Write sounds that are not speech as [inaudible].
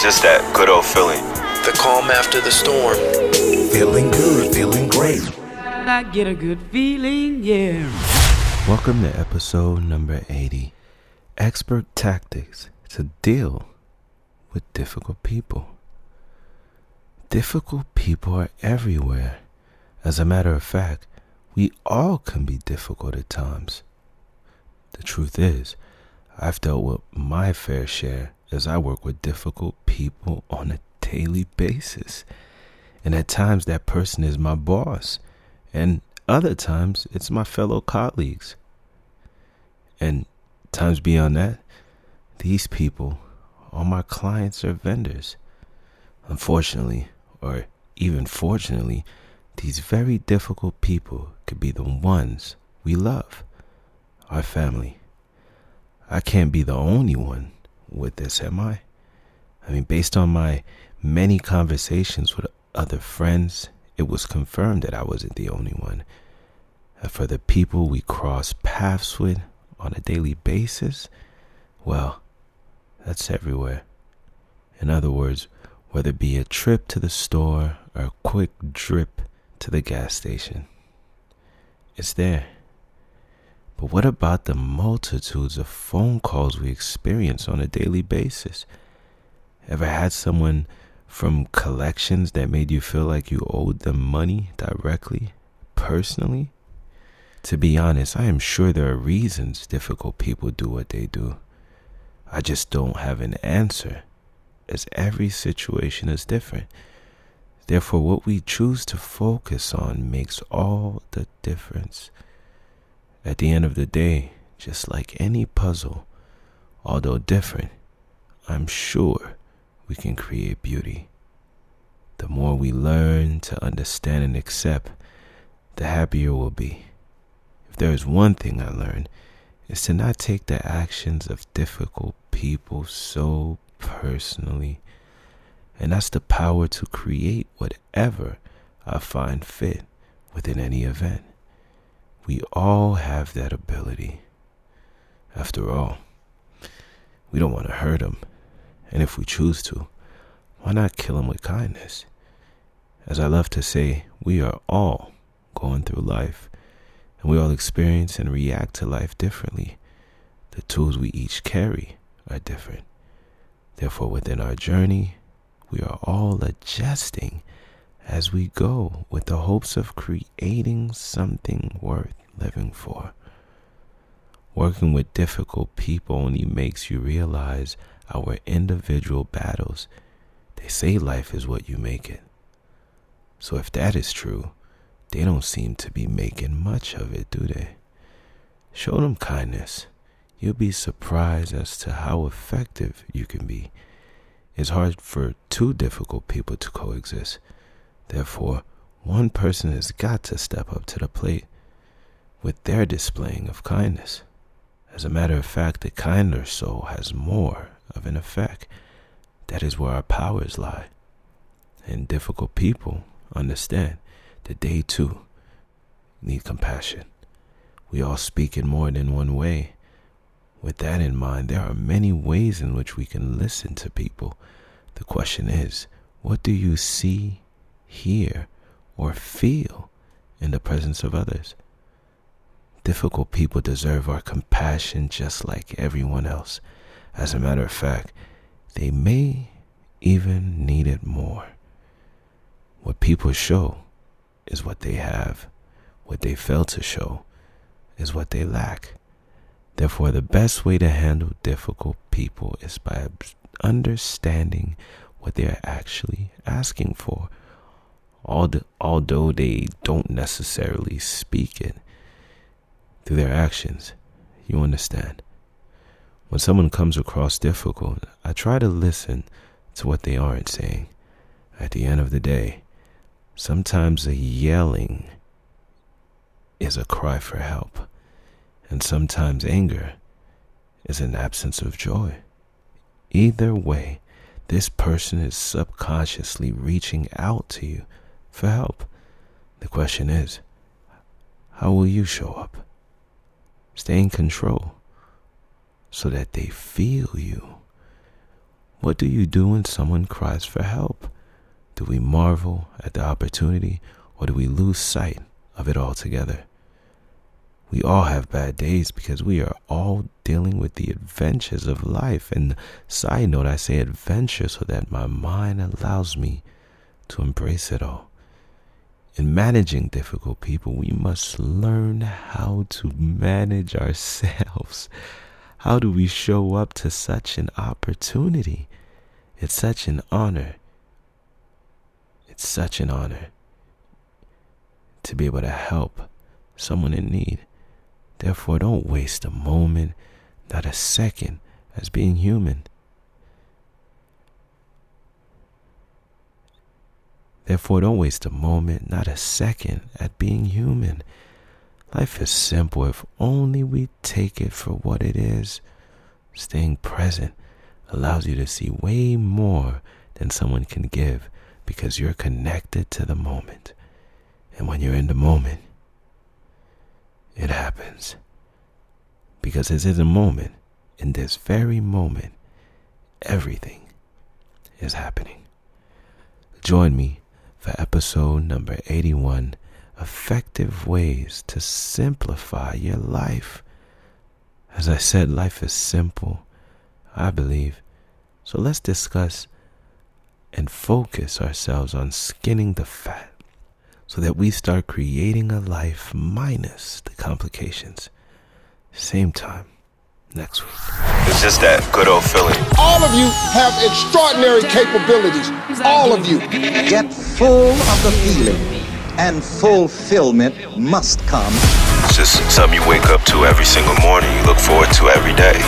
It's just that good old feeling. The calm after the storm. Feeling good, feeling great. I get a good feeling, yeah. Welcome to episode number 80 Expert Tactics to Deal with Difficult People. Difficult people are everywhere. As a matter of fact, we all can be difficult at times. The truth is, I've dealt with my fair share as I work with difficult people on a daily basis. And at times, that person is my boss, and other times, it's my fellow colleagues. And times beyond that, these people are my clients or vendors. Unfortunately, or even fortunately, these very difficult people could be the ones we love, our family. I can't be the only one with this, am I? I mean, based on my many conversations with other friends, it was confirmed that I wasn't the only one. And for the people we cross paths with on a daily basis, well, that's everywhere. In other words, whether it be a trip to the store or a quick drip to the gas station, it's there. But what about the multitudes of phone calls we experience on a daily basis? Ever had someone from collections that made you feel like you owed them money directly, personally? To be honest, I am sure there are reasons difficult people do what they do. I just don't have an answer, as every situation is different. Therefore, what we choose to focus on makes all the difference. At the end of the day, just like any puzzle, although different, I'm sure we can create beauty. The more we learn to understand and accept, the happier we'll be. If there is one thing I learned, is to not take the actions of difficult people so personally. And that's the power to create whatever I find fit within any event. We all have that ability. After all, we don't want to hurt them. And if we choose to, why not kill them with kindness? As I love to say, we are all going through life, and we all experience and react to life differently. The tools we each carry are different. Therefore, within our journey, we are all adjusting as we go with the hopes of creating something worth living for. Working with difficult people only makes you realize our individual battles. They say life is what you make it. So if that is true, they don't seem to be making much of it, do they? Show them kindness. You'll be surprised as to how effective you can be. It's hard for two difficult people to coexist. Therefore, one person has got to step up to the plate with their displaying of kindness. As a matter of fact, the kinder soul has more of an effect. That is where our powers lie. And difficult people understand that they too need compassion. We all speak in more than one way. With that in mind, there are many ways in which we can listen to people. The question is, what do you see, hear, or feel in the presence of others? Difficult people deserve our compassion just like everyone else. As a matter of fact, they may even need it more. What people show is what they have. What they fail to show is what they lack. Therefore, the best way to handle difficult people is by understanding what they are actually asking for. Although they don't necessarily speak it through their actions, you understand. When someone comes across difficult, I try to listen to what they aren't saying. At the end of the day, sometimes a yelling is a cry for help, and sometimes anger is an absence of joy. Either way, this person is subconsciously reaching out to you for help. The question is, how will you show up? Stay in control so that they feel you. What do you do when someone cries for help? Do we marvel at the opportunity or do we lose sight of it altogether? We all have bad days because we are all dealing with the adventures of life. And side note, I say adventure so that my mind allows me to embrace it all. In managing difficult people, we must learn how to manage ourselves. [laughs] How do we show up to such an opportunity? It's such an honor. It's such an honor to be able to help someone in need. Therefore, don't waste a moment, not a second, as being human. Therefore, don't waste a moment, not a second, at being human. Life is simple if only we take it for what it is. Staying present allows you to see way more than someone can give because you're connected to the moment. And when you're in the moment, it happens. Because it is a moment, in this very moment, everything is happening. Join me for episode number 81 Effective Ways to Simplify Your Life. As I said, life is simple, I believe. So let's discuss and focus ourselves on skinning the fat so that we start creating a life minus the complications. Same time next week. It's just that good old feeling. All of you have extraordinary capabilities. All of you. Get full of the feeling, and fulfillment must come. It's just something you wake up to every single morning. You look forward to every day.